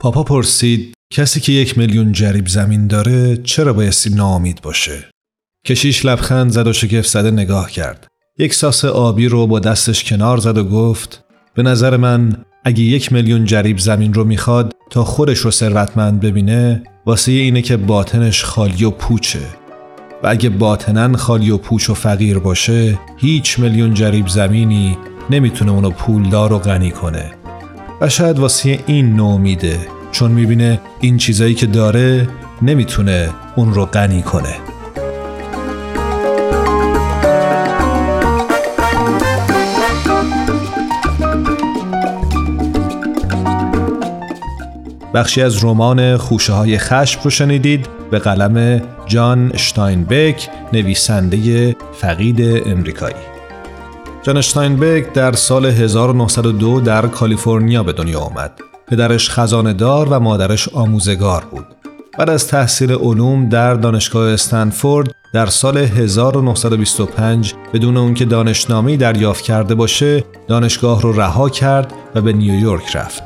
پاپا پرسید کسی که یک میلیون جریب زمین داره چرا بایستی ناامید باشه؟ کشیش لبخند زد و شگفت زده نگاه کرد. یک ساس آبی رو با دستش کنار زد و گفت به نظر من اگه یک میلیون جریب زمین رو می‌خواد تا خودش رو ثروتمند ببینه واسه اینه که باطنش خالی و پوچه و اگه باطنن خالی و پوچ و فقیر باشه هیچ میلیون جریب زمینی نمی‌تونه اونو پولدار و غنی کنه و شاید واسه این نومیده چون می‌بینه این چیزایی که داره نمی‌تونه اون رو غنی کنه. بخشی از رمان خوشه های خشم رو شنیدید به قلم جان شتاینبک نویسنده فقید امریکایی. جان شتاینبک در سال 1902 در کالیفرنیا به دنیا آمد. پدرش خزانه دار و مادرش آموزگار بود. بعد از تحصیل علوم در دانشگاه استنفورد در سال 1925 بدون اون که دانشنامه‌ای دریافت کرده باشه دانشگاه رو رها کرد و به نیویورک رفت.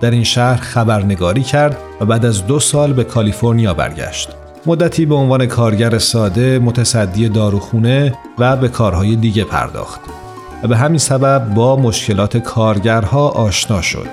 در این شهر خبرنگاری کرد و بعد از دو سال به کالیفرنیا برگشت. مدتی به عنوان کارگر ساده متصدی داروخونه و به کارهای دیگه پرداخت. و به همین سبب با مشکلات کارگرها آشنا شد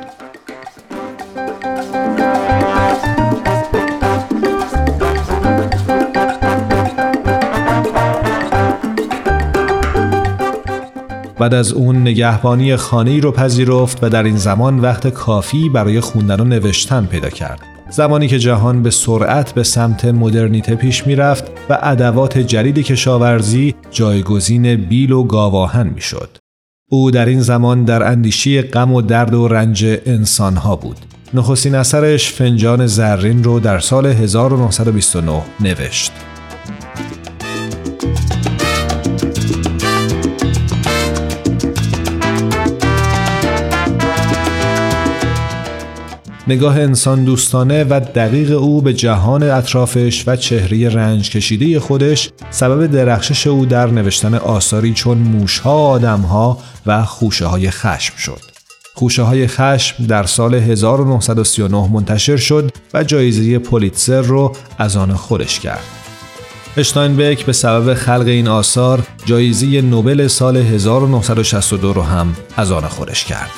بعد از اون نگهبانی خانه رو پذیرفت و در این زمان وقت کافی برای خوندن و نوشتن پیدا کرد. زمانی که جهان به سرعت به سمت مدرنیته پیش می‌رفت و ادوات جدید کشاورزی جایگزین بیل و گاواهن می‌شد. او در این زمان در اندیشی غم و درد و رنج انسانها بود. نخستین اثرش فنجان زرین رو در سال 1929 نوشت. نگاه انسان دوستانه و دقیق او به جهان اطرافش و چهره رنج کشیده خودش سبب درخشش او در نوشتن آثاری چون موشها آدمها و خوشه های خشم شد. خوشه های خشم در سال 1939 منتشر شد و جایزه پولیتزر رو از آن خودش کرد. اشتاینبک به سبب خلق این آثار جایزه نوبل سال 1962 رو هم از آن خودش کرد.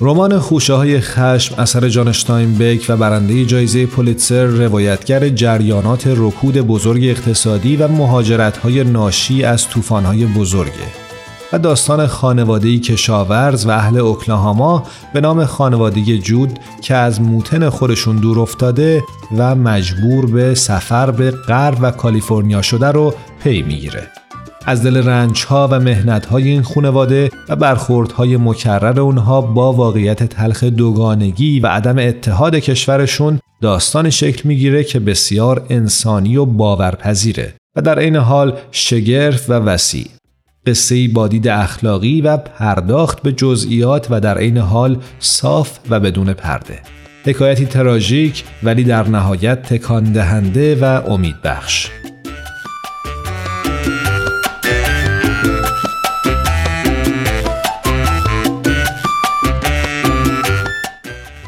رمان خوشه های خشم اثر جان اشتاینبک و برنده جایزه پولیتسر روایتگر جریانات رکود بزرگ اقتصادی و مهاجرت های ناشی از طوفان های بزرگه و داستان خانوادهی کشاورز و اهل اوکلاهاما به نام خانواده جود که از موتن خودشون دور افتاده و مجبور به سفر به غرب و کالیفرنیا شده رو پی می‌گیره. از دل رنج ها و مهنت های این خانواده و برخوردهای مکرر اونها با واقعیت تلخ دوگانگی و عدم اتحاد کشورشون داستان شکل می‌گیره که بسیار انسانی و باورپذیره و در عین حال شگرف و وسیع. قصه بادید اخلاقی و پرداخت به جزئیات و در عین حال صاف و بدون پرده. حکایتی تراژیک ولی در نهایت تکان دهنده و امید بخش.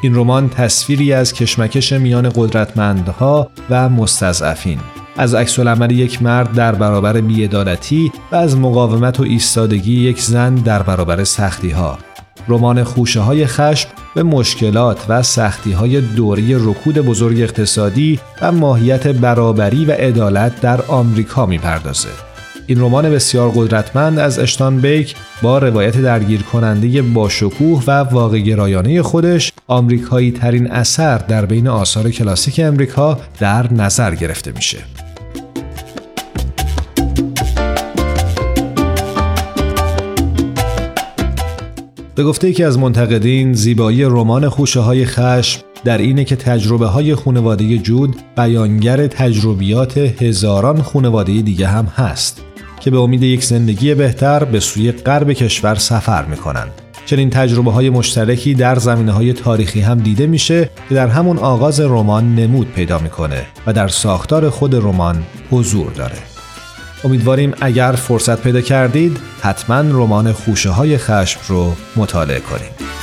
این رمان تصویری از کشمکش میان قدرتمندها و مستضعفین از عکس یک مرد در برابر بیعدالتی و از مقاومت و ایستادگی یک زن در برابر سختی ها. رمان خوشه های خشم به مشکلات و سختی های دوری رکود بزرگ اقتصادی و ماهیت برابری و عدالت در آمریکا می‌پردازه. این رمان بسیار قدرتمند از اشتان بیک با روایت درگیر کننده با شکوه و واقع گرایانه خودش آمریکایی ترین اثر در بین آثار کلاسیک امریکا در نظر گرفته میشه. به گفته یکی از منتقدین زیبایی رمان خوشه های خشم در اینه که تجربه های خونواده جود بیانگر تجربیات هزاران خونواده دیگه هم هست که به امید یک زندگی بهتر به سوی غرب کشور سفر می‌کنند. چنین تجربه های مشترکی در زمینه های تاریخی هم دیده میشه که در همون آغاز رمان نمود پیدا می‌کنه و در ساختار خود رمان حضور داره. امیدواریم اگر فرصت پیدا کردید حتما رمان خوشه های خشم رو مطالعه کنید.